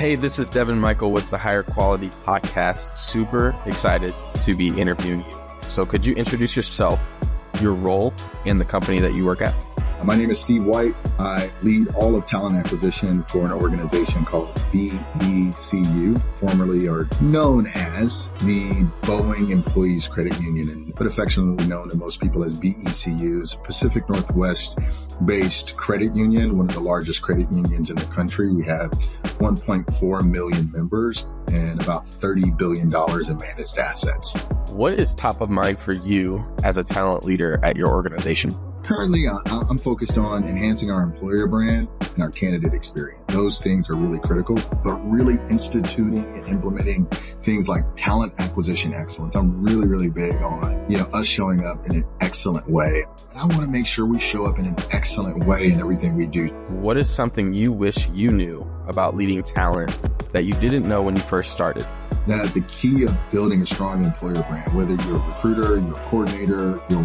Hey, this is Devyn Mikell with the Hire Quality Podcast. Super excited to be interviewing you. So, could you introduce yourself, your role in the company that you work at? My name is Steve White. I lead all of talent acquisition for an organization called BECU, formerly or known as the Boeing Employees Credit Union, and but affectionately known to most people as BECU's Pacific Northwest based credit union, one of the largest credit unions in the country. We have 1.4 million members and about $30 billion in managed assets. What is top of mind for you as a talent leader at your organization? Currently, I'm focused on enhancing our employer brand and our candidate experience. Those things are really critical, but really instituting and implementing things like talent acquisition excellence. I'm really, really big on, you know, us showing up in an excellent way. And I want to make sure we show up in an excellent way in everything we do. What is something you wish you knew about leading talent that you didn't know when you first started? That the key of building a strong employer brand, whether you're a recruiter, you're a coordinator, you're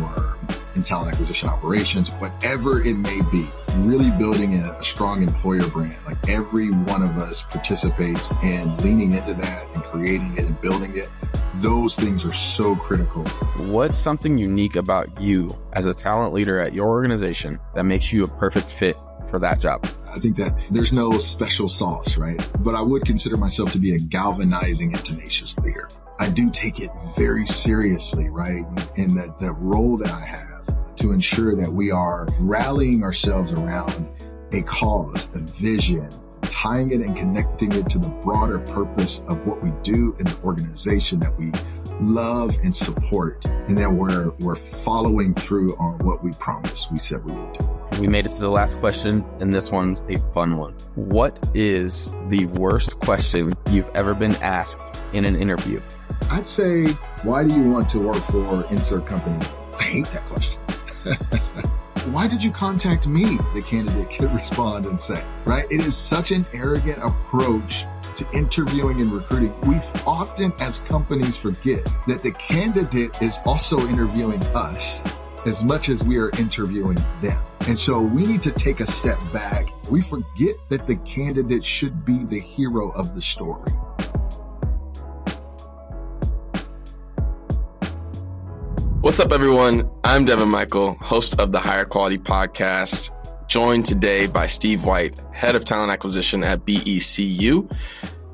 in talent acquisition operations, whatever it may be, really building a, a, strong employer brand. Like every one of us participates in leaning into that and creating it and building it. Those things are so critical. What's something unique about you as a talent leader at your organization that makes you a perfect fit for that job? I think that there's no special sauce, right? But I would consider myself to be a galvanizing and tenacious leader. I do take it very seriously, right? And that the role that I have to ensure that we are rallying ourselves around a cause, a vision, tying it and connecting it to the broader purpose of what we do in the organization that we love and support. And then we're, we're following through on what we promised we said we would do. We made it to the last question, and this one's a fun one. What is the worst question you've ever been asked in an interview? I'd say, why do you want to work for insert company? I hate that question. Why did you contact me? The candidate could respond and say, right? It is such an arrogant approach to interviewing and recruiting. We often, as companies, forget that the candidate is also interviewing us as much as we are interviewing them. And so we need to take a step back. We forget that the candidate should be the hero of the story. What's up, everyone? I'm Devyn Mikell, host of the Hire Quality Podcast, joined today by Steve White, head of talent acquisition at BECU.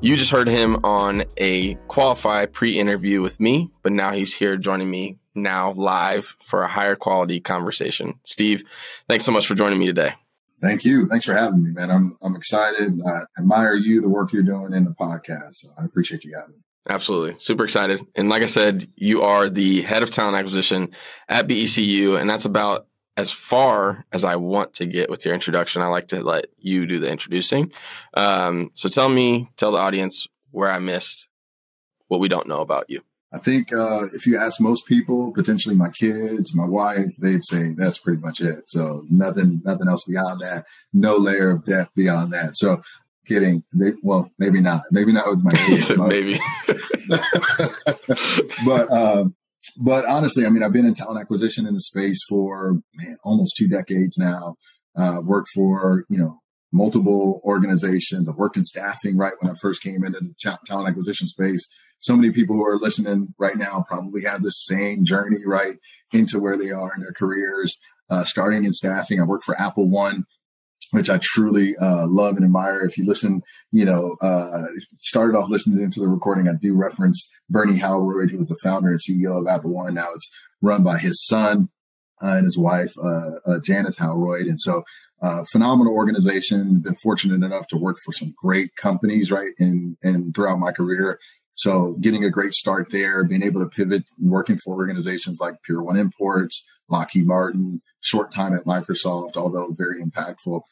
You just heard him on a qualified pre interview with me, but now he's here joining me now live for a higher quality conversation. Steve, thanks so much for joining me today. Thank you. Thanks for having me, man. I'm I'm excited. I admire you, the work you're doing in the podcast. I appreciate you having me. Absolutely. Super excited. And like I said, you are the head of talent acquisition at BECU, and that's about as far as I want to get with your introduction. I like to let you do the introducing. Um, so tell me, tell the audience where I missed what we don't know about you. I think uh, if you ask most people, potentially my kids, my wife, they'd say that's pretty much it. So nothing, nothing else beyond that. No layer of depth beyond that. So kidding. They, well, maybe not. Maybe not with my kids. maybe. but um, but honestly, I mean, I've been in talent acquisition in the space for man almost two decades now. Uh, I've worked for you know multiple organizations. I've worked in staffing right when I first came into the ta- talent acquisition space. So many people who are listening right now probably have the same journey right into where they are in their careers. Uh, starting in staffing, I worked for Apple One which I truly uh, love and admire. If you listen, you know, uh, started off listening to the recording, I do reference Bernie Howroyd, who was the founder and CEO of Apple One. Now it's run by his son uh, and his wife, uh, uh, Janice Howroyd. And so, uh, phenomenal organization. Been fortunate enough to work for some great companies, right? And, and throughout my career. So getting a great start there, being able to pivot and working for organizations like Pier One Imports, Lockheed Martin, short time at Microsoft, although very impactful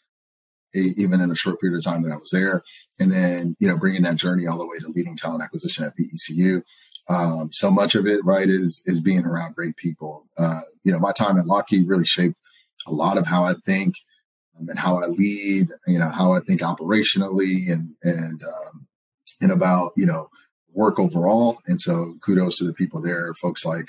even in the short period of time that I was there. And then, you know, bringing that journey all the way to leading talent acquisition at BECU. Um, so much of it, right, is, is being around great people. Uh, you know, my time at Lockheed really shaped a lot of how I think um, and how I lead, you know, how I think operationally and, and, um, and about, you know, work overall. And so kudos to the people there, folks like,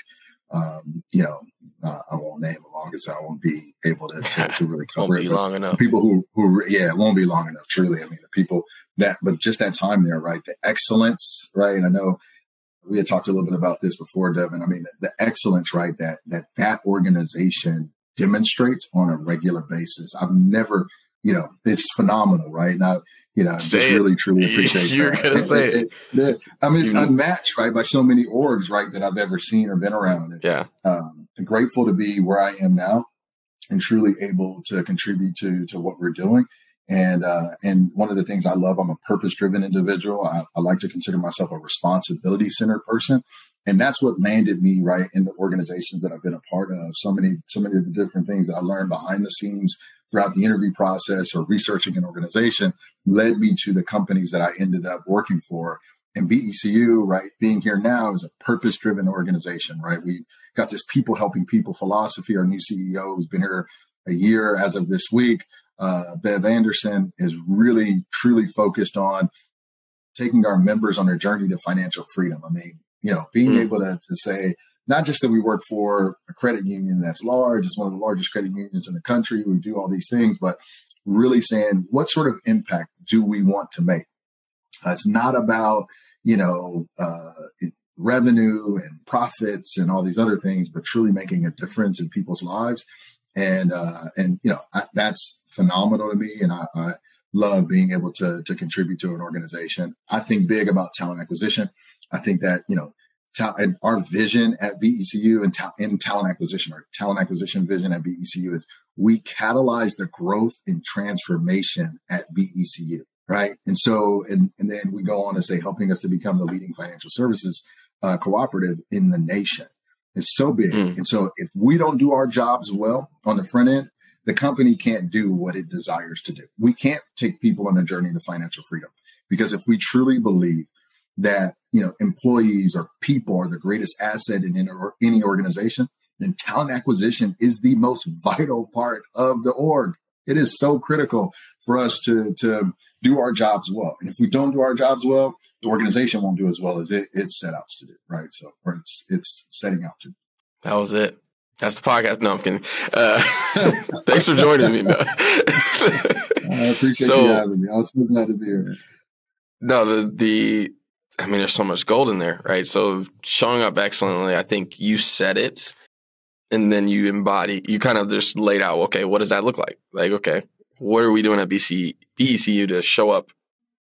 um, you know, uh, I won't name them long as I won't be able to, to, to really cover it. Long enough. People who, who, yeah, it won't be long enough. Truly, I mean, the people that, but just that time there, right? The excellence, right? And I know we had talked a little bit about this before, Devyn. I mean, the, the excellence, right? That that that organization demonstrates on a regular basis. I've never, you know, it's phenomenal, right? And I, you know, say just it. really truly appreciate. You're that. gonna It- say it, it, I mean, it's You- unmatched, right, by so many orgs, right, that I've ever seen or been around. Yeah. um, grateful to be where I am now, and truly able to contribute to to what we're doing. And uh, and one of the things I love, I'm a purpose driven individual. I, I like to consider myself a responsibility centered person, and that's what landed me right in the organizations that I've been a part of. So many so many of the different things that I learned behind the scenes throughout the interview process or researching an organization led me to the companies that I ended up working for. And BECU, right, being here now is a purpose driven organization, right? We've got this people helping people philosophy. Our new CEO who's been here a year as of this week, uh, Bev Anderson, is really truly focused on taking our members on their journey to financial freedom. I mean, you know, being Mm. able to, to say, not just that we work for a credit union that's large, it's one of the largest credit unions in the country, we do all these things, but really saying, what sort of impact do we want to make? Uh, it's not about, you know, uh, revenue and profits and all these other things, but truly making a difference in people's lives. And, uh, and, you know, I, that's phenomenal to me. And I, I love being able to, to contribute to an organization. I think big about talent acquisition. I think that, you know, ta- and our vision at BECU and ta- in talent acquisition, our talent acquisition vision at BECU is we catalyze the growth and transformation at BECU. Right. And so, and, and then we go on to say helping us to become the leading financial services uh, cooperative in the nation. It's so big. Mm. And so if we don't do our jobs well on the front end, the company can't do what it desires to do. We can't take people on a journey to financial freedom because if we truly believe that, you know, employees or people are the greatest asset in any organization, then talent acquisition is the most vital part of the org. It is so critical for us to, to do our jobs well. And if we don't do our jobs well, the organization won't do as well as it, it set out to do, right? So, or it's, it's setting out to. That was it. That's the podcast. No, I'm kidding. Uh, thanks for joining me. No. I appreciate So- you having me. I was so glad to be here. no, the the I mean, there's so much gold in there, right? So showing up excellently, I think you said it, and then you embody. You kind of just laid out. Okay, what does that look like? Like, okay, what are we doing at BC BECU to show up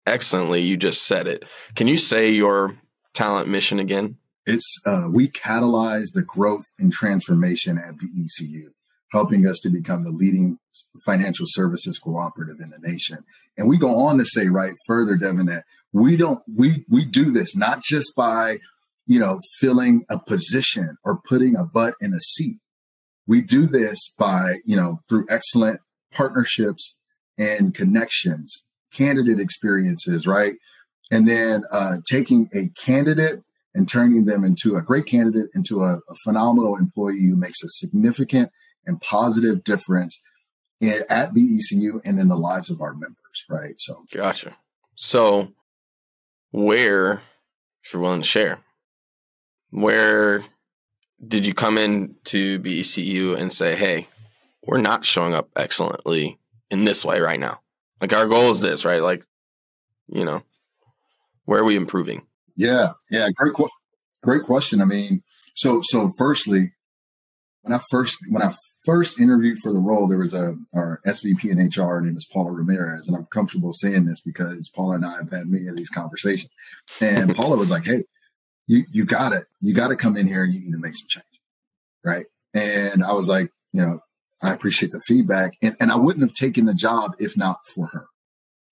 excellently? You just said it. Can you say your talent mission again? It's uh, we catalyze the growth and transformation at BECU, helping us to become the leading financial services cooperative in the nation. And we go on to say right further, Devyn, that we don't we we do this not just by you know filling a position or putting a butt in a seat. We do this by you know through excellent partnerships and connections, candidate experiences, right? And then uh, taking a candidate and turning them into a great candidate into a, a phenomenal employee who makes a significant and positive difference in, at BECU and in the lives of our members, right? So, Gotcha. So, where, if you're willing to share, where did you come in to BECU and say, "Hey, we're not showing up excellently in this way right now. Like our goal is this, right? Like, you know, where are we improving?" yeah, yeah, great, great question. I mean, so, so firstly, when I first, when I first interviewed for the role, there was a, our SVP in HR, her name is Paula Ramirez. And I'm comfortable saying this because Paula and I have had many of these conversations. And Paula was like, Hey, you, you got it. You got to come in here and you need to make some change. Right. And I was like, you know, I appreciate the feedback. And, and I wouldn't have taken the job if not for her.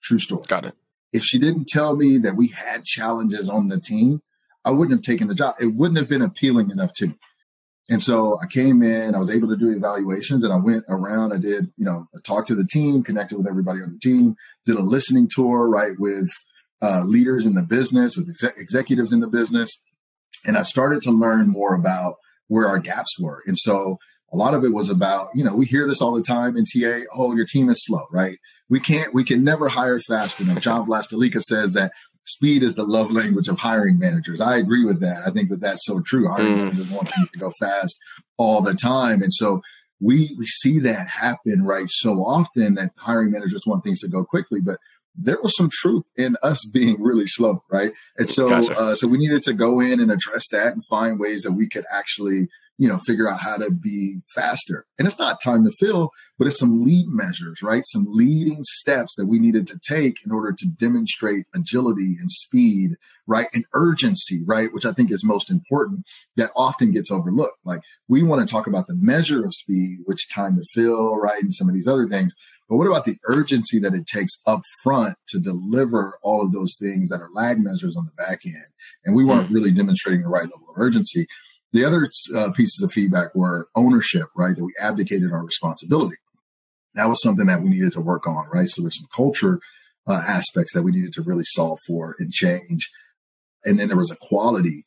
True story. Got it. If she didn't tell me that we had challenges on the team, I wouldn't have taken the job. It wouldn't have been appealing enough to me. And so I came in, I was able to do evaluations and I went around. I did, you know, talked to the team, connected with everybody on the team, did a listening tour, right, with uh, leaders in the business, with exec- executives in the business. And I started to learn more about where our gaps were. And so a lot of it was about, you know, we hear this all the time in TA, oh, your team is slow, right? We can't, we can never hire fast enough. John Vlastelica says that speed is the love language of hiring managers. I agree with that. I think that that's so true. Hiring mm. managers want things to go fast all the time. And so we, we see that happen, right? So often that hiring managers want things to go quickly, but there was some truth in us being really slow, right? And so, gotcha. uh, so we needed to go in and address that and find ways that we could actually you know, figure out how to be faster. And it's not time to fill, but it's some lead measures, right? Some leading steps that we needed to take in order to demonstrate agility and speed, right? And urgency, right? Which I think is most important that often gets overlooked. Like we want to talk about the measure of speed, which time to fill, right? And some of these other things. But what about the urgency that it takes up front to deliver all of those things that are lag measures on the back end? And we weren't hmm. really demonstrating the right level of urgency. The other uh, pieces of feedback were ownership, right? That we abdicated our responsibility. That was something that we needed to work on, right? So there's some culture uh, aspects that we needed to really solve for and change. And then there was a quality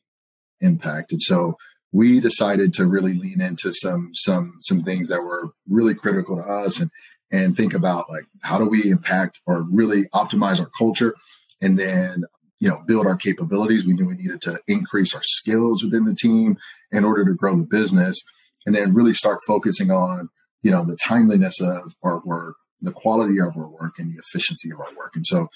impact. And so we decided to really lean into some some some things that were really critical to us and and think about like how do we impact or really optimize our culture and then you know, build our capabilities. We knew we needed to increase our skills within the team in order to grow the business and then really start focusing on, you know, the timeliness of our work, the quality of our work and the efficiency of our work. And so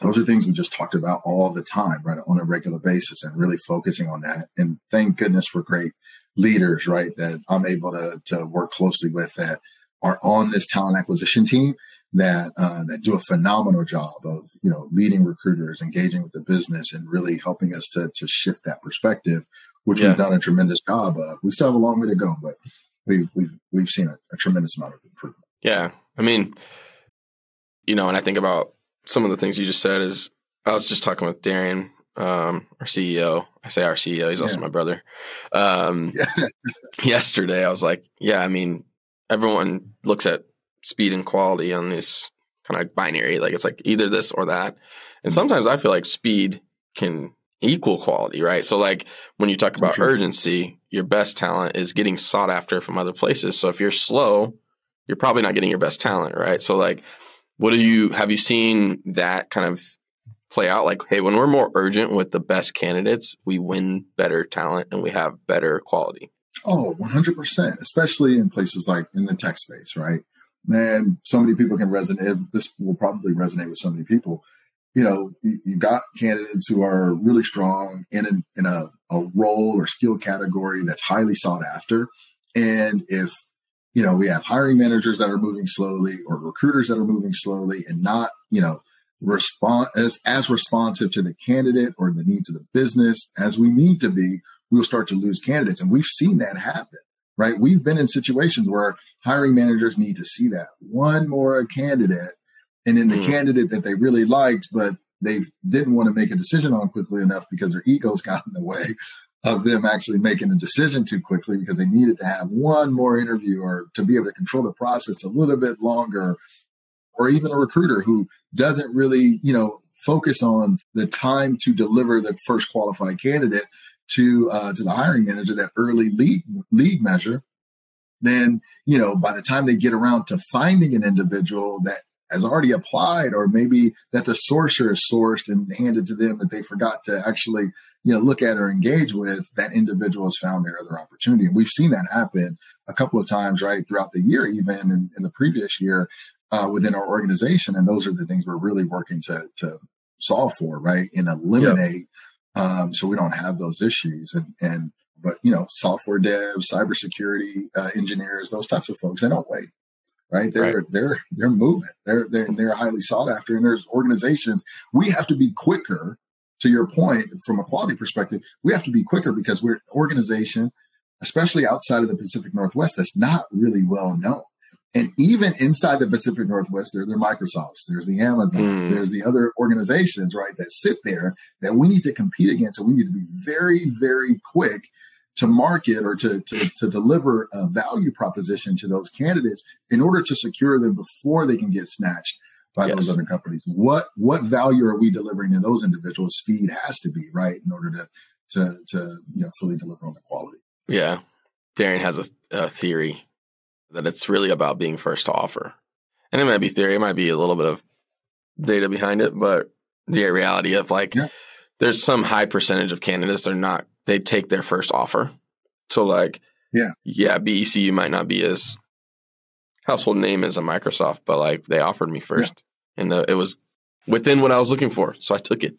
those are things we just talked about all the time, right? On a regular basis and really focusing on that. And thank goodness for great leaders, right? That I'm able to, to work closely with that are on this talent acquisition team that uh, that do a phenomenal job of you know leading recruiters, engaging with the business, and really helping us to to shift that perspective, which yeah. we've done a tremendous job of. We still have a long way to go, but we've we've we've seen a, a tremendous amount of improvement. Yeah, I mean, you know, and I think about some of the things you just said. Is I was just talking with Darian, um, our CEO. I say our CEO. He's also yeah. my brother. Um, yeah. yesterday, I was like, yeah, I mean, everyone looks at speed and quality on this kind of binary. Like it's like either this or that. And sometimes I feel like speed can equal quality, right? So like when you talk about urgency, your best talent is getting sought after from other places. So if you're slow, you're probably not getting your best talent, right? So like what do you have you seen that kind of play out like hey, when we're more urgent with the best candidates, we win better talent and we have better quality. Oh, 100%, especially in places like in the tech space, right? And so many people can resonate. This will probably resonate with so many people. You know, you, got candidates who are really strong in an, in a, a role or skill category that's highly sought after. And if, you know, we have hiring managers that are moving slowly or recruiters that are moving slowly and not, you know, respond as, as responsive to the candidate or the needs of the business as we need to be, we'll start to lose candidates. And we've seen that happen right? We've been in situations where hiring managers need to see that one more candidate and then the mm. candidate that they really liked, but they didn't want to make a decision on quickly enough because their egos got in the way of them actually making a decision too quickly because they needed to have one more interview or to be able to control the process a little bit longer or even a recruiter who doesn't really, you know, focus on the time to deliver the first qualified candidate to uh, to the hiring manager that early lead lead measure, then you know by the time they get around to finding an individual that has already applied, or maybe that the sourcer is sourced and handed to them that they forgot to actually you know look at or engage with, that individual has found their other opportunity, and we've seen that happen a couple of times right throughout the year, even in, in the previous year uh, within our organization, and those are the things we're really working to to solve for, right, and eliminate. Um, so we don't have those issues. And, and but you know, software devs, cybersecurity uh, engineers, those types of folks, they don't wait, right? They're right. they're they're moving. They're they're they're highly sought after. And there's organizations we have to be quicker. To your point, from a quality perspective, we have to be quicker because we're an organization, especially outside of the Pacific Northwest, that's not really well known. And even inside the Pacific Northwest, there, there are Microsofts, there's the Amazon, mm. there's the other organizations, right, that sit there that we need to compete against. And we need to be very, very quick to market or to, to, to deliver a value proposition to those candidates in order to secure them before they can get snatched by yes. those other companies. What what value are we delivering to those individuals? Speed has to be right in order to to to you know fully deliver on the quality. Yeah, Darian has a, a theory that it's really about being first to offer. And it might be theory, it might be a little bit of data behind it, but the reality of like Yeah. there's some high percentage of candidates are not they take their first offer. So like Yeah. yeah, BECU might not be as household name as a Microsoft, but like they offered me first, and the, it was within what I was looking for, so I took it.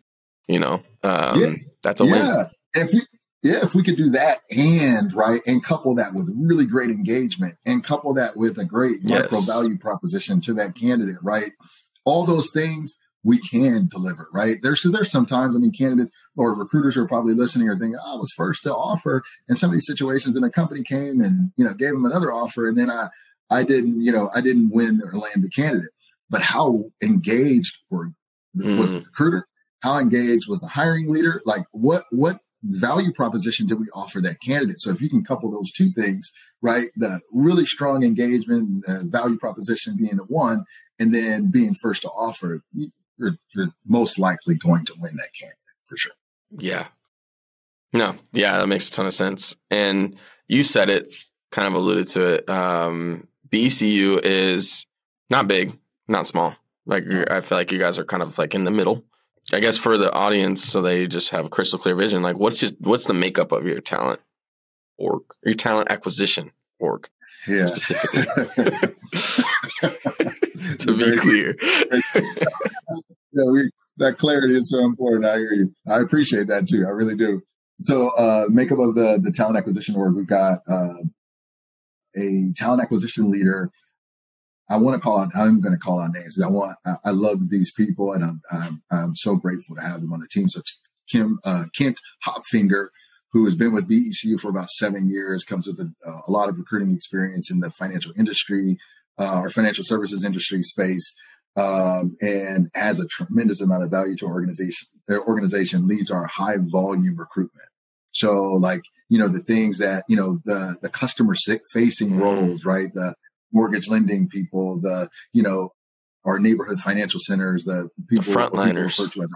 You know, um, Yeah. that's a win. yeah. If we yeah, if we could do that and right and couple that with really great engagement and couple that with a great micro value proposition to that candidate, right? All those things we can deliver, right? There's because there's sometimes, I mean, candidates or recruiters are probably listening or thinking, oh, I was first to offer. And some of these situations, and a company came and you know gave them another offer, and then I I didn't, you know, I didn't win or land the candidate. But how engaged were was the mm. recruiter? How engaged was the hiring leader? Like what what value proposition did we offer that candidate? So if you can couple those two things, right? The really strong engagement, uh, value proposition being the one, and then being first to offer, you- you're, you're most likely going to win that candidate for sure. Yeah. No, yeah, that makes a ton of sense. And you said it, kind of alluded to it. Um, BECU is not big, not small. Like I feel like you guys are kind of like in the middle. I guess for the audience, so they just have crystal clear vision. Like, what's your, what's the makeup of your talent org, your talent acquisition org Yeah. specifically? to be Very- clear, yeah, we, that clarity is so important. I hear you. I appreciate that too. I really do. So, uh, makeup of the the talent acquisition org, we've got uh, a talent acquisition leader. I want to call out. I'm going to call out names. I want. I, I love these people, and I'm, I'm I'm so grateful to have them on the team. So, Kim uh, Kent Hopfinger, who has been with BECU for about seven years, comes with a, a lot of recruiting experience in the financial industry, uh, or financial services industry space um, and adds a tremendous amount of value to our organization. Their organization leads our high volume recruitment. So, like you know, the things that you know, the the customer facing Mhm. roles, right? The mortgage lending people, the you know, our neighborhood financial centers, the people, people frontliners. refer to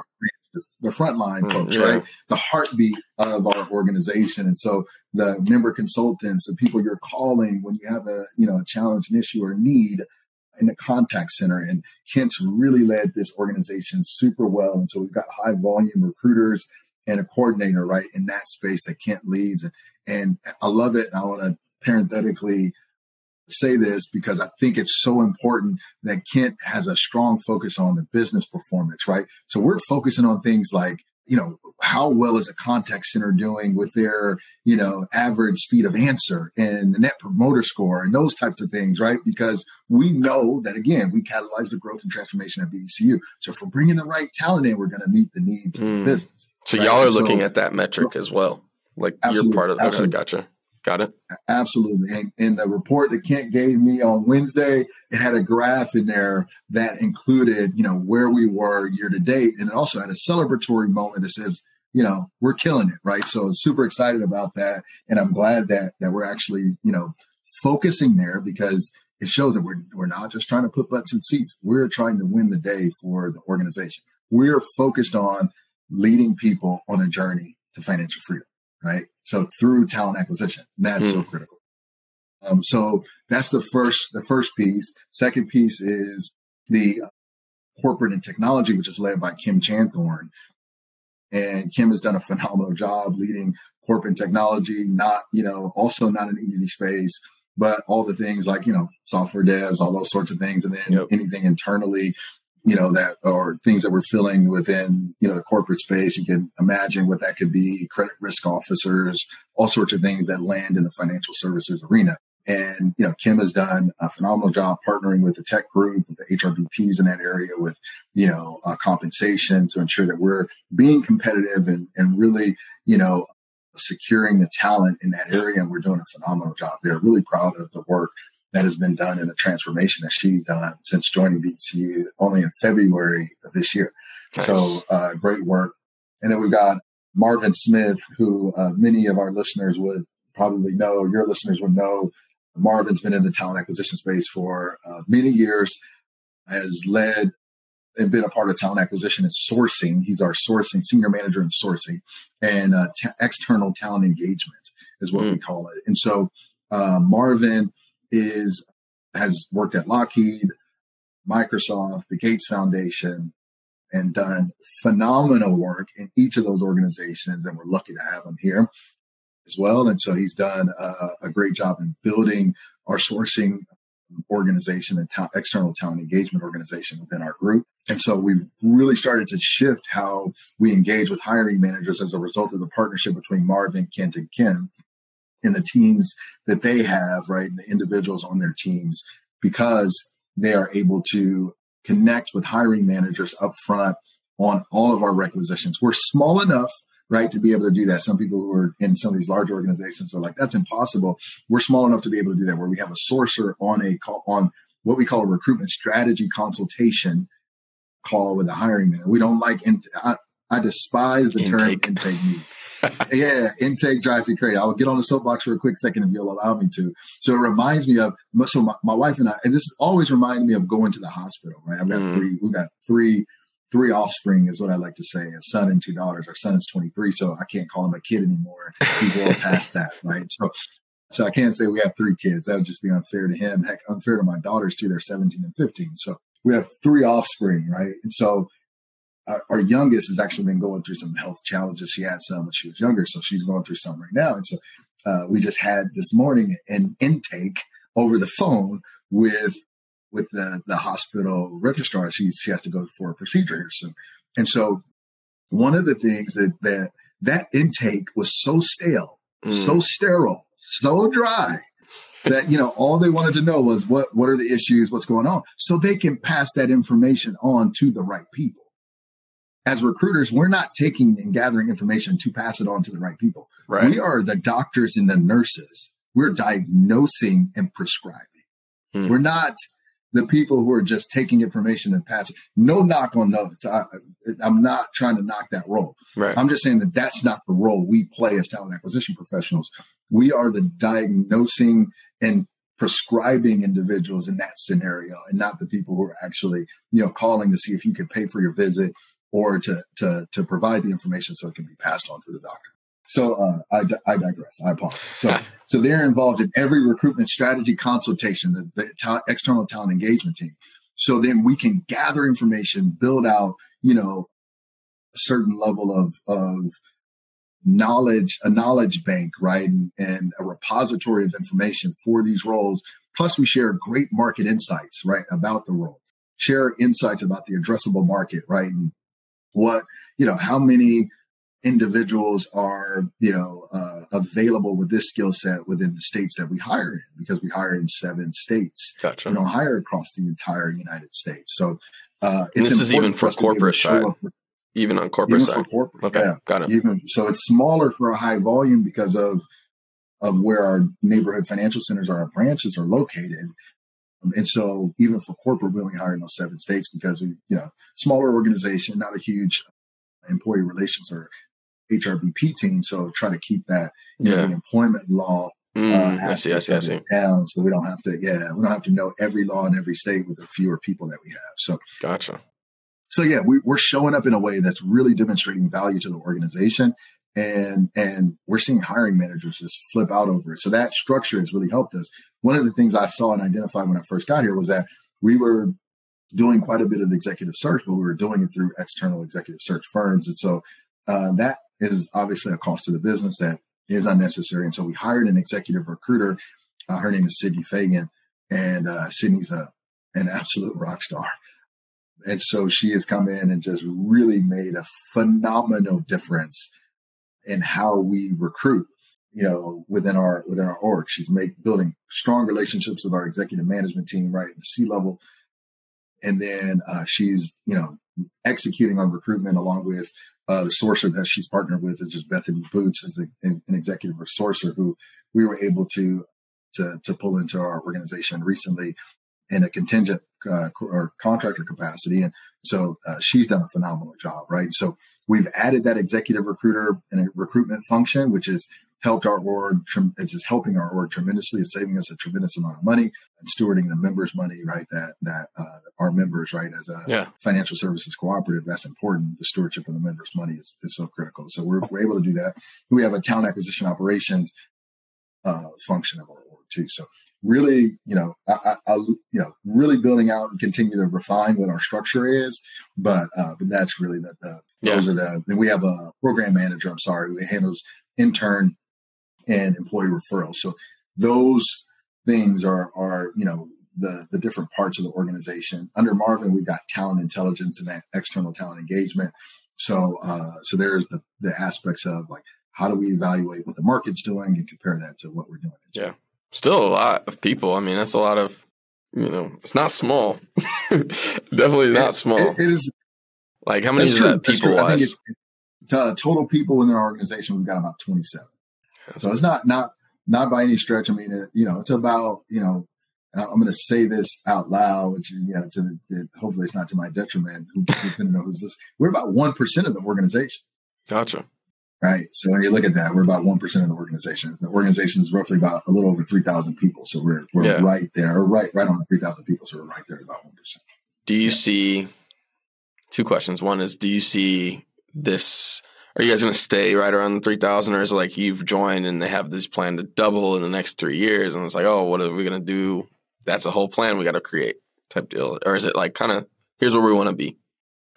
as the frontline Mm, folks, yeah. right? The heartbeat of our organization, and so the member consultants, the people you're calling when you have a you know a challenge, an issue, or need in the contact center. And Kent's really led this organization super well. And so we've got high volume recruiters and a coordinator, right, in that space that Kent leads. And, and I love it. And I want to parenthetically say this because I think it's so important that Kent has a strong focus on the business performance, right? So we're focusing on things like, you know, how well is a contact center doing with their, you know, average speed of answer and the net promoter score and those types of things, right? Because we know that again, we catalyze the growth and transformation at BECU. So if we're bringing the right talent in, we're going to meet the needs of Mm. the business. so right? y'all are So- looking at that metric as well. Like you're part of. Okay, absolutely. gotcha. Got it. Absolutely. And in the report that Kent gave me on Wednesday, it had a graph in there that included, you know, where we were year to date. And it also had a celebratory moment that says, you know, we're killing it, right? So super excited about that. And I'm glad that that we're actually, you know, focusing there because it shows that we're we're not just trying to put butts in seats. We're trying to win the day for the organization. We're focused on leading people on a journey to financial freedom right? So through talent acquisition, that's so critical. Um, so that's the first the first piece. Second piece is the corporate and technology, which is led by Kim Chanthorn, and Kim has done a phenomenal job leading corporate and technology. Not you know also not an easy space, but all the things like you know software devs, all those sorts of things, and then Yep. anything internally you know that or things that we're filling within you know the corporate space. You can imagine what that could be credit risk officers all sorts of things that land in the financial services arena. And you know kim has done a phenomenal job partnering with the tech group with the hrbps in that area with you know uh, compensation to ensure that we're being competitive and, and really you know securing the talent in that area. And we're doing a phenomenal job there. Really proud of the work that has been done in the transformation that she's done since joining BECU only in February of this year. Nice. So uh, great work. And then we've got Marvin Smith, who uh, many of our listeners would probably know, your listeners would know. Marvin's been in the talent acquisition space for uh, many years, has led and been a part of talent acquisition and sourcing. He's our sourcing senior manager in sourcing and uh, t- external talent engagement is what we call it. And so uh, Marvin is has worked at Lockheed, Microsoft, the Gates Foundation, and done phenomenal work in each of those organizations. And we're lucky to have him here as well. And so he's done a, a great job in building our sourcing organization and ta- external talent engagement organization within our group. And so we've really started to shift how we engage with hiring managers as a result of the partnership between Marvin, Kent, and Kim in the teams that they have, right? The individuals on their teams, because they are able to connect with hiring managers up front on all of our requisitions. We're small enough right? To be able to do that. Some people who are in some of these large organizations are like, that's impossible. We're small enough to be able to do that where we have a sourcer on a call on what we call a recruitment strategy consultation call with a hiring manager. We don't like, in, I, I despise the intake. term intake meeting. Yeah, intake drives me crazy. I'll get on the soapbox for a quick second if you'll allow me to. So it reminds me of so my, my wife and I, and this always reminded me of going to the hospital. Right, I've got mm. three. We've got three three offspring is what I like to say, a son and two daughters. Our son is 23, so I can't call him a kid anymore. He's well past that, right? So, so I can't say we have three kids. That would just be unfair to him. Heck, unfair to my daughters too. They're 17 and 15. So we have three offspring, right? And so our, our youngest has actually been going through some health challenges. She had some when she was younger, so she's going through some right now. And so uh, we just had this morning an intake over the phone with with the, the hospital registrar. She, she has to go for a procedure here soon. And so one of the things that that, that intake was so stale, mm. so sterile, so dry that, you know, all they wanted to know was what, what are the issues, what's going on. So they can pass that information on to the right people. As recruiters, we're not taking and gathering information to pass it on to the right people. Right. We are the doctors and the nurses. We're diagnosing and prescribing. Hmm. We're not the people who are just taking information and passing. No knock on those. I, am not trying to knock that role. Right. I'm just saying that that's not the role we play as talent acquisition professionals. We are the diagnosing and prescribing individuals in that scenario, and not the people who are actually, you know, calling to see if you could pay for your visit or to to to provide the information so it can be passed on to the doctor. So uh, I, I digress. I apologize. So so they're involved in every recruitment strategy consultation, the, the ta- external talent engagement team. So then we can gather information, build out, you know, a certain level of of knowledge, a knowledge bank, right, and, and a repository of information for these roles. Plus, we share great market insights, right, about the role. Share insights about the addressable market, right, and what you know, how many individuals are you know uh, available with this skill set within the states that we hire in because we hire in seven states gotcha. we don't hire across the entire united states. So uh, this is even for corporate side? even on corporate even side? corporate, okay yeah. got it. Even so it's smaller for a high volume because of of where our neighborhood financial centers or our branches are located and so even for corporate we only hire in those seven states because we you know smaller organization not a huge employee relations or HRBP team. So try to keep that yeah. know, the employment law mm, uh, I see, I see, I see. down, so we don't have to. Yeah, we don't have to know every law in every state with the fewer people that we have. So gotcha. So yeah, we, we're showing up in a way that's really demonstrating value to the organization, and and we're seeing hiring managers just flip out over it. So that structure has really helped us. One of the things I saw and identified when I first got here was that we were doing quite a bit of executive search, but we were doing it through external executive search firms, and so uh, that is obviously a cost to the business that is unnecessary. And so we hired an executive recruiter. Uh, her name is Sydney Fagan, and uh, Sydney's a, an absolute rock star. And so she has come in and just really made a phenomenal difference in how we recruit. You know, within our within our org, she's make building strong relationships with our executive management team, right, at the C level, and then uh, she's you know executing on recruitment along with uh, the sourcer that she's partnered with is just Bethany Boots, as a, an executive sourcer who we were able to to to pull into our organization recently in a contingent uh, or contractor capacity, and so uh, she's done a phenomenal job, right? So we've added that executive recruiter and a recruitment function, which has helped our org. It's just helping our org tremendously. It's saving us a tremendous amount of money and stewarding the members' money, right? That that uh, our members, right, as a yeah. financial services cooperative, that's important. The stewardship of the members' money is, is so critical. So we're, we're able to do that. We have a talent acquisition operations uh, function of our org too. So really, you know, I, I, I, you know, really building out and continue to refine what our structure is. But uh, but that's really the, the yeah. those are the. Then we have a program manager. I'm sorry, who handles intern and employee referrals. So those things are are you know the the different parts of the organization. Under Marvin, we've got talent intelligence and that external talent engagement. So uh, so there's the the aspects of like how do we evaluate what the market's doing and compare that to what we're doing? Yeah, still a lot of people. I mean, that's a lot of you know, it's not small. Definitely not small. it, it is. Like how many is true. that people wise? Uh, total people in their organization, we've got about 27. So it's not not not by any stretch. I mean, it, you know, it's about you know. I'm going to say this out loud, which you know, to the, hopefully it's not to my detriment. Who, who know who's this? We're about one percent of the organization. Gotcha. Right. So when you look at that, we're about one percent of the organization. The organization is roughly about a little over three thousand people. So we're we're yeah. right there, right right on the three thousand people. So we're right there about one percent. Do you yeah. see two questions? One is, do you see this are you guys going to stay right around the 3000 or is it like you've joined and they have this plan to double in the next three years and it's like oh what are we going to do? That's a whole plan we got to create type deal. Or is it like kind of here's where we want to be?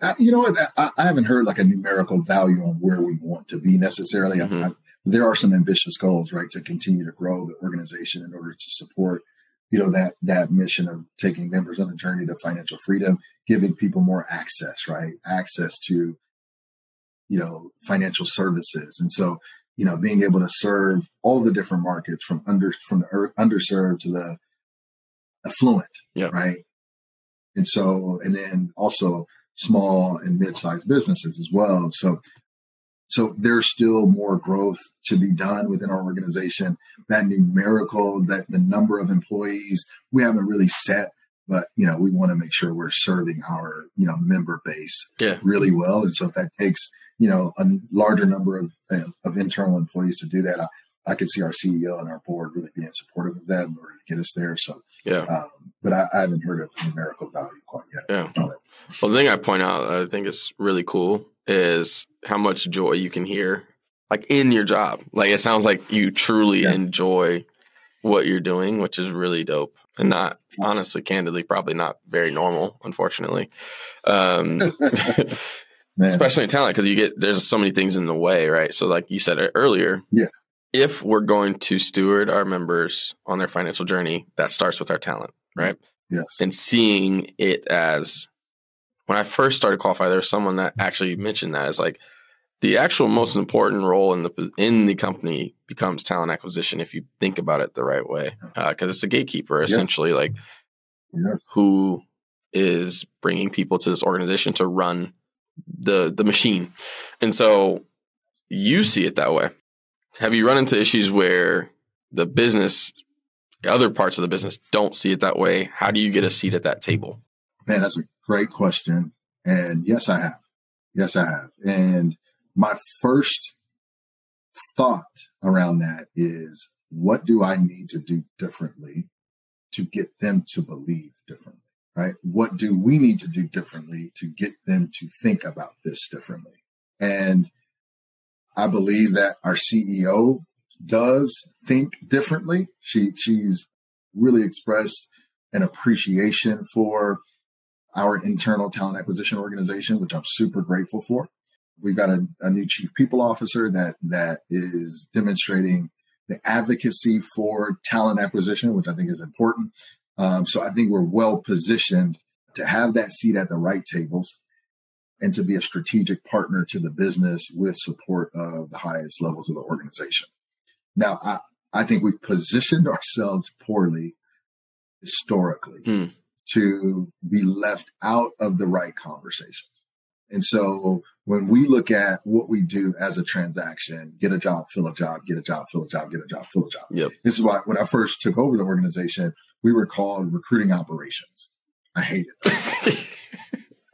Uh, you know what? I, I, haven't heard like a numerical value on where we want to be necessarily. Mm-hmm. I, there are some ambitious goals right to continue to grow the organization in order to support you know that that mission of taking members on a journey to financial freedom giving people more access right access to you know, financial services. And so, you know, being able to serve all the different markets from under, from the underserved to the affluent. Yeah. Right. And so, and then also small and mid-sized businesses as well. So, so there's still more growth to be done within our organization. That numerical, that the number of employees, we haven't really set, but you know, we want to make sure we're serving our, you know, member base yeah. really well. And so if that takes you know a larger number of of internal employees to do that. I, I could see our CEO and our board really being supportive of that in order to get us there. So yeah, um, but I, I, haven't heard of numerical value quite yet. Yeah. Well, the thing I point out, I think it's really cool, is how much joy you can hear, like in your job. Like it sounds like you truly yeah. enjoy what you're doing, which is really dope, and not honestly, candidly, probably not very normal, unfortunately. Um, especially in talent because you get there's so many things in the way, right? So, like you said earlier, yeah. If we're going to steward our members on their financial journey, that starts with our talent, right? Yes. And seeing it as when I first started qualify, there was someone that actually mentioned that as like the actual most important role in the in the company becomes talent acquisition if you think about it the right way, because uh, it's a gatekeeper essentially, like yes. who is bringing people to this organization to run the the machine. And so you see it that way. Have you run into issues where the business other parts of the business don't see it that way? How do you get a seat at that table? Man, that's a great question. And yes, I have. Yes, I have. And my first thought around that is what do I need to do differently to get them to believe differently? right? What do we need to do differently to get them to think about this differently? And I believe that our CEO does think differently. She, she's really expressed an appreciation for our internal talent acquisition organization, which I'm super grateful for. We've got a, a new chief people officer that, that is demonstrating the advocacy for talent acquisition, which I think is important. Um, so I think we're well positioned to have that seat at the right tables and to be a strategic partner to the business with support of the highest levels of the organization. Now, I, I think we've positioned ourselves poorly historically mm. To be left out of the right conversations. And so when we look at what we do as a transaction, get a job, fill a job, get a job, fill a job, get a job, fill a job. Yep. This is why when I first took over the organization, we were called recruiting operations. I hate it.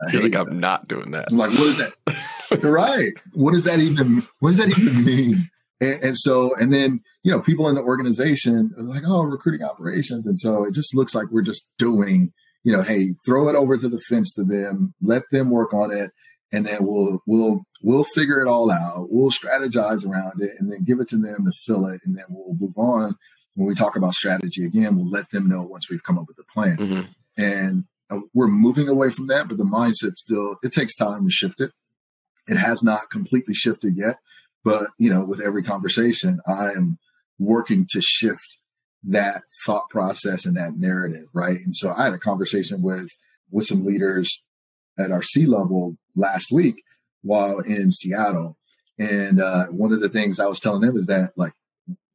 I feel like I'm that. not doing that. I'm like, what is that? right. What does that even what does that even mean? And, and, so, and then, you know, people in the organization are like, oh, recruiting operations. And so it just looks like we're just doing, you know, hey, throw it over to the fence to them, let them work on it, and then we'll we'll we'll figure it all out. We'll strategize around it and then give it to them to fill it, and then we'll move on when we talk about strategy again, we'll let them know once we've come up with a plan. Mm-hmm. And uh, we're moving away from that, but the mindset still, it takes time to shift it. It has not completely shifted yet, but you know, with every conversation, I am working to shift that thought process and that narrative, right? And so I had a conversation with with some leaders at our C level last week while in Seattle, and uh, one of the things I was telling them is that like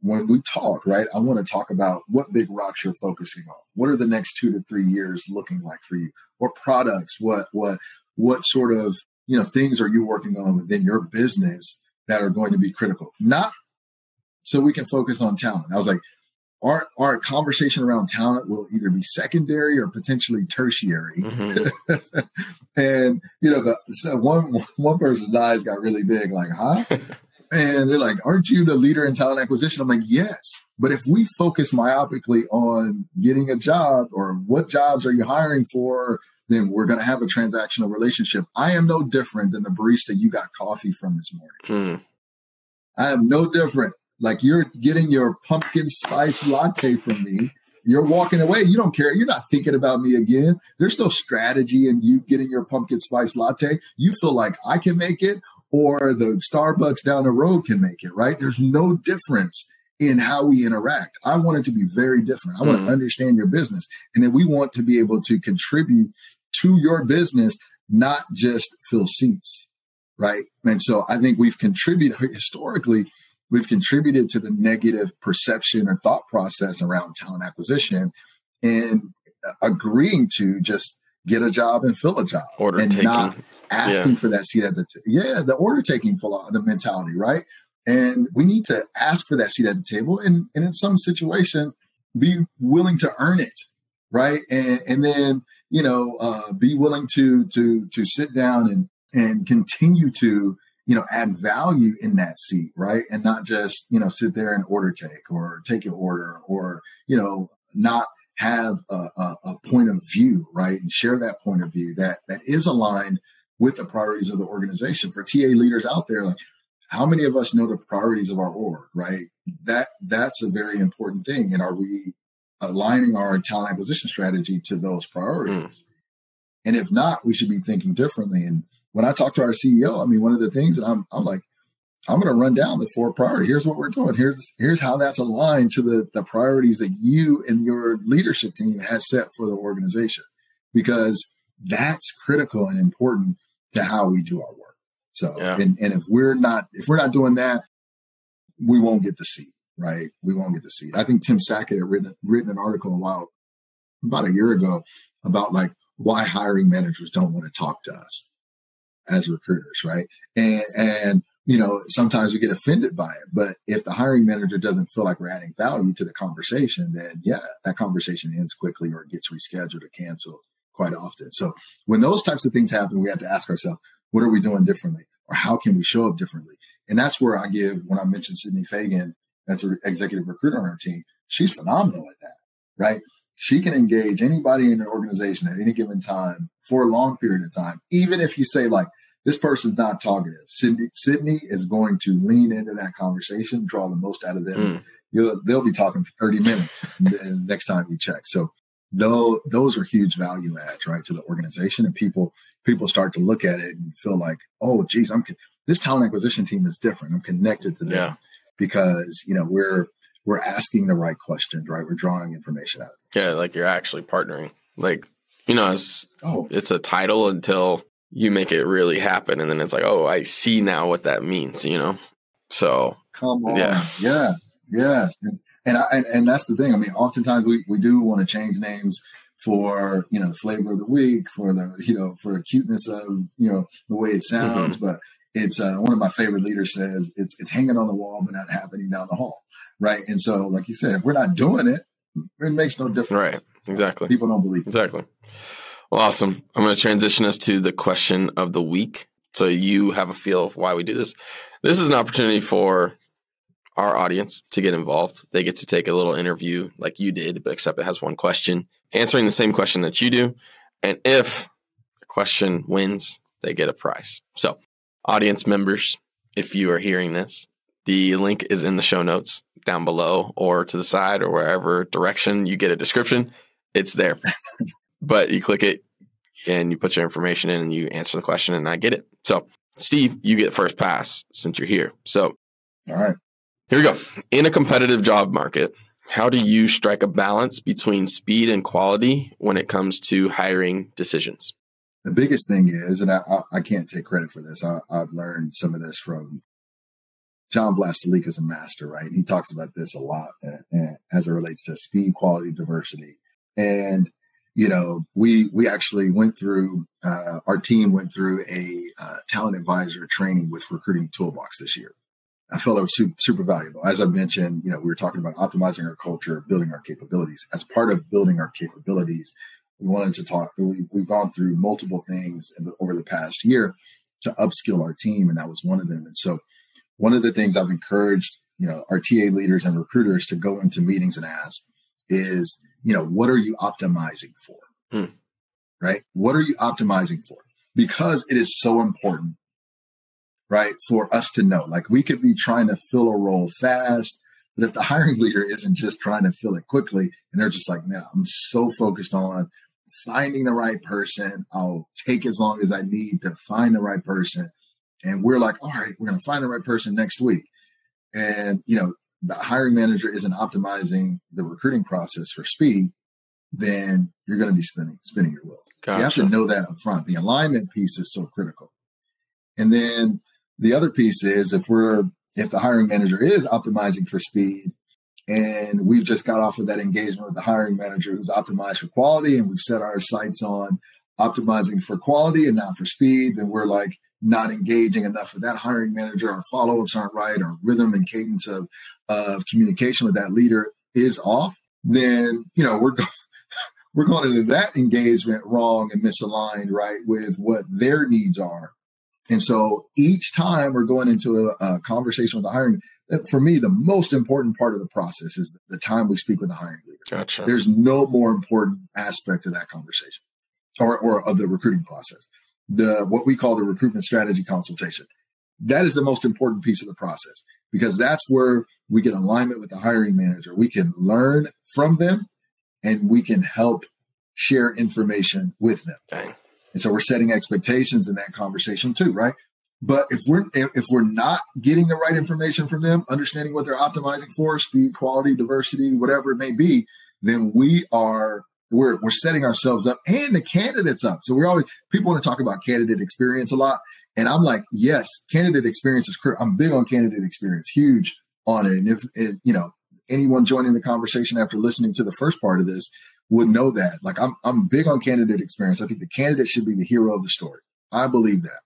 when we talk, right, I want to talk about what big rocks you're focusing on. What are the next two to three years looking like for you? What products? What what what sort of you know things are you working on within your business that are going to be critical? Not so we can focus on talent. I was like, our our conversation around talent will either be secondary or potentially tertiary. Mm-hmm. and you know, the so one one person's eyes got really big, like, huh? and they're like, "Aren't you the leader in talent acquisition?" I'm like, "Yes." But if we focus myopically on getting a job or what jobs are you hiring for, then we're going to have a transactional relationship. I am no different than the barista you got coffee from this morning. Mm. I am no different like you're getting your pumpkin spice latte from me. You're walking away. You don't care. You're not thinking about me again. There's no strategy in you getting your pumpkin spice latte. You feel like I can make it or the Starbucks down the road can make it, right? There's no difference in how we interact. I want it to be very different. I want mm-hmm. to understand your business. And then we want to be able to contribute to your business, not just fill seats, right? And so I think we've contributed historically we've contributed to the negative perception or thought process around talent acquisition and agreeing to just get a job and fill a job order and taking. not asking yeah. for that seat at the t- yeah the order taking the mentality right and we need to ask for that seat at the table and, and in some situations be willing to earn it right and and then you know uh, be willing to to to sit down and and continue to you know, add value in that seat, right? And not just, you know, sit there and order take or take your order or, you know, not have a, a, a, point of view, right? And share that point of view that that is aligned with the priorities of the organization. For TA leaders out there, like how many of us know the priorities of our org, right? That that's a very important thing. And are we aligning our talent acquisition strategy to those priorities? Mm. And if not, we should be thinking differently. And when I talk to our CEO, I mean, one of the things that I'm, I'm like, I'm going to run down the four priorities. Here's what we're doing. Here's here's how that's aligned to the the priorities that you and your leadership team has set for the organization, because that's critical and important to how we do our work. So, yeah. and and if we're not if we're not doing that, we won't get the seat, right? We won't get the seat. I think Tim Sackett had written written an article a while about a year ago about like why hiring managers don't want to talk to us as recruiters, right? And and you know, sometimes we get offended by it. But if the hiring manager doesn't feel like we're adding value to the conversation, then yeah, that conversation ends quickly or gets rescheduled or canceled quite often. So when those types of things happen, we have to ask ourselves, what are we doing differently? Or how can we show up differently? And that's where I give, when I mentioned Sydney Fagan, that's an executive recruiter on our team, she's phenomenal at that, right? She can engage anybody in an organization at any given time for a long period of time. Even if you say like, this person's not talkative. Sydney, Sydney is going to lean into that conversation, draw the most out of them. Mm. You'll, they'll be talking for 30 minutes next time you check. So those, those are huge value adds, right, to the organization. And people, people start to look at it and feel like, oh, geez, I'm, this talent acquisition team is different. I'm connected to them yeah. because, you know, we're, we're asking the right questions, right? We're drawing information out. Yeah, like you're actually partnering. Like you know, it's oh. it's a title until you make it really happen, and then it's like, oh, I see now what that means. You know, so come on, yeah, yes, yes, and and, I, and, and that's the thing. I mean, oftentimes we we do want to change names for you know the flavor of the week, for the you know for the cuteness of you know the way it sounds, mm-hmm. but it's uh, one of my favorite leaders says it's it's hanging on the wall but not happening down the hall right and so like you said if we're not doing it it makes no difference right Exactly. People don't believe. It. Exactly. Well, awesome. I'm going to transition us to the question of the week. So you have a feel of why we do this. This is an opportunity for our audience to get involved. They get to take a little interview like you did, but except it has one question, answering the same question that you do. And if the question wins, they get a prize. So, audience members, if you are hearing this, The link is in the show notes down below or to the side or wherever direction you get a description. It's there. but you click it and you put your information in and you answer the question and I get it. So, Steve, you get first pass since you're here. So, all right. Here we go. In a competitive job market, how do you strike a balance between speed and quality when it comes to hiring decisions? The biggest thing is, and I, I can't take credit for this, I, have learned some of this from John Vlastelica is a master, right? He talks about this a lot uh, uh, as it relates to speed, quality, diversity. And, you know, we, we actually went through, uh, our team went through a uh, talent advisor training with Recruiting Toolbox this year. I felt it was super, super, valuable. As I mentioned, you know, we were talking about optimizing our culture, building our capabilities. As part of building our capabilities, we wanted to talk. We, we've gone through multiple things the, over the past year to upskill our team, and that was one of them. And so, one of the things I've encouraged, you know, our TA leaders and recruiters to go into meetings and ask is, you know, what are you optimizing for? Hmm. Right? What are you optimizing for? Because it is so important right? For us to know, like we could be trying to fill a role fast, but if the hiring leader isn't just trying to fill it quickly and they're just like, man, I'm so focused on finding the right person, I'll take as long as I need to find the right person. And we're like, all right, we're going to find the right person next week. And, you know, the hiring manager isn't optimizing the recruiting process for speed, then you're going to be spinning, spinning your wheels. Gotcha. You have to know that up front. The alignment piece is so critical. And then the other piece is if we're if the hiring manager is optimizing for speed and we've just got off of that engagement with the hiring manager who's optimized for quality and we've set our sights on optimizing for quality and not for speed, then we're like not engaging enough with that hiring manager. Our follow-ups aren't right. Our rhythm and cadence of, of communication with that leader is off. Then, you know, we're going, we're going into that engagement wrong and misaligned, right, with what their needs are and so each time we're going into a, a, conversation with the hiring, eh, for me, the most important part of the process is the time we speak with the hiring leader. Gotcha. There's no more important aspect of that conversation or, or of the recruiting process. The what we call the recruitment strategy consultation. That is the most important piece of the process because that's where we get alignment with the hiring manager. We can learn from them and we can help share information with them. Dang. And so we're setting expectations in that conversation too, right? But if we're if we're not getting the right information from them, understanding what they're optimizing for, speed, quality, diversity, whatever it may be, then we are we're we're setting ourselves up and the candidates up. So we're always people want to talk about candidate experience a lot, and I'm like, yes, candidate experience is critical. I'm big on candidate experience, huge on it. And if it, you know anyone joining the conversation after listening to the first part of this, would know that. Like I'm I'm big on candidate experience. I think the candidate should be the hero of the story. I believe that.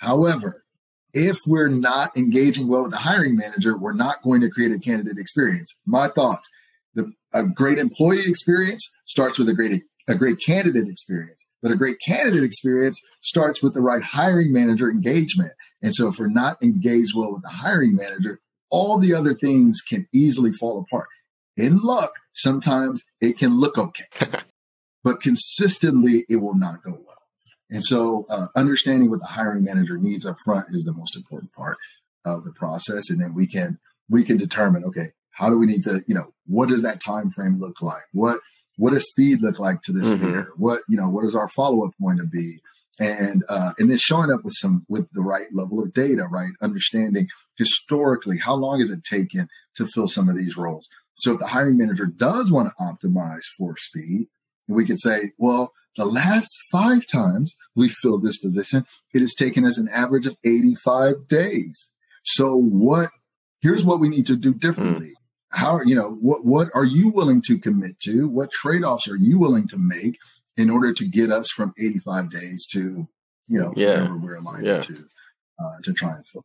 However, if we're not engaging well with the hiring manager, we're not going to create a candidate experience. My thoughts. The, a great employee experience starts with a great a great candidate experience. But a great candidate experience starts with the right hiring manager engagement. And so if we're not engaged well with the hiring manager, all the other things can easily fall apart in luck, sometimes it can look okay, but consistently it will not go well. And so, uh, understanding what the hiring manager needs up front is the most important part of the process, and then we can we can determine okay, how do we need to you know what does that time frame look like? What what does speed look like to this mm-hmm. leader? What you know what is our follow up going to be? And uh, and then showing up with some with the right level of data, right? Understanding historically how long has it taken to fill some of these roles so if the hiring manager does want to optimize for speed, we could say, well, the last five times we filled this position, it has taken us an average of 85 days. So what, here's what we need to do differently. Mm. How, you know, what, what are you willing to commit to? What trade-offs are you willing to make in order to get us from 85 days to, you know, yeah. whatever we're aligned yeah. to, uh, to try and fill.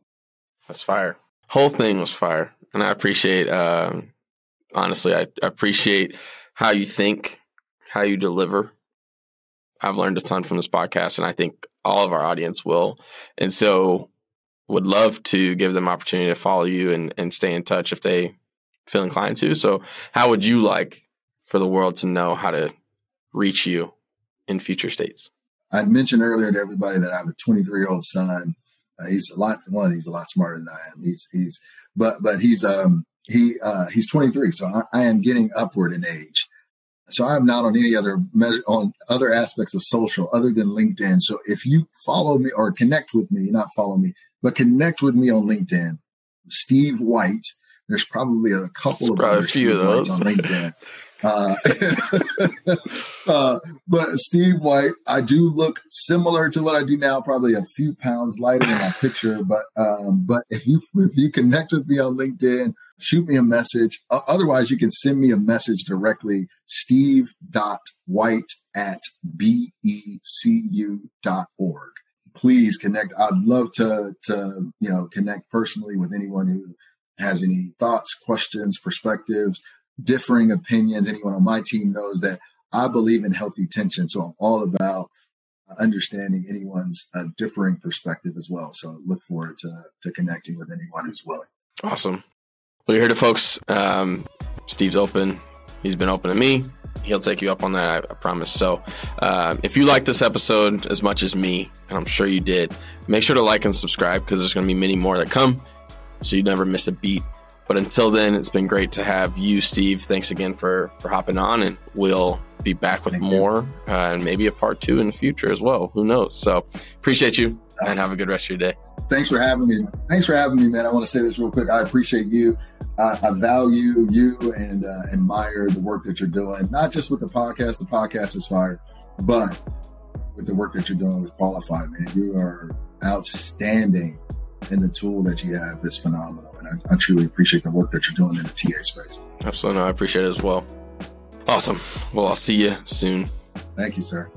That's fire. Whole thing was fire. And I appreciate, um, honestly, I appreciate how you think, how you deliver. I've learned a ton from this podcast, and I think all of our audience will. And so, would love to give them opportunity to follow you and, and stay in touch if they feel inclined to. So, how would you like for the world to know how to reach you in future states? I mentioned earlier to everybody that I have a 23 year old son Uh, he's a lot one. He's a lot smarter than I am. He's he's but but he's um he uh he's 23, so I, I am getting upward in age. So I'm not on any other measure on other aspects of social other than LinkedIn. So if you follow me or connect with me, not follow me, but connect with me on LinkedIn, Steve White. There's probably a couple of probably a few of those on LinkedIn. Uh, uh, but Steve White, I do look similar to what I do now, probably a few pounds lighter in my picture. But um, but if you if you connect with me on LinkedIn, shoot me a message. Uh, otherwise, you can send me a message directly, steve.white at becu.org. Please connect. I'd love to to you know connect personally with anyone who has any thoughts, questions, perspectives differing opinions. Anyone on my team knows that I believe in healthy tension. So I'm all about understanding anyone's uh, differing perspective as well. So look forward to, to connecting with anyone who's willing. Awesome. Well, you heard it, folks. Um, Steve's open. He's been open to me. He'll take you up on that, I, I promise. So, uh, if you like this episode as much as me, and I'm sure you did, make sure to like and subscribe because there's going to be many more that come so you never miss a beat. But until then, it's been great to have you, Steve. Thanks again for for hopping on, and we'll be back with Thank more uh, and maybe a part two in the future as well. Who knows? So appreciate you and have a good rest of your day. Thanks for having me. Thanks for having me, man. I want to say this real quick. I appreciate you. I, I value you and uh, admire the work that you're doing, not just with the podcast. The podcast is fire, but with the work that you're doing with Qualifi, man. You are outstanding and the tool that you have is phenomenal. And I, I truly appreciate the work that you're doing in the TA space. Absolutely. No, I appreciate it as well. Awesome. Well, I'll see you soon. Thank you, sir.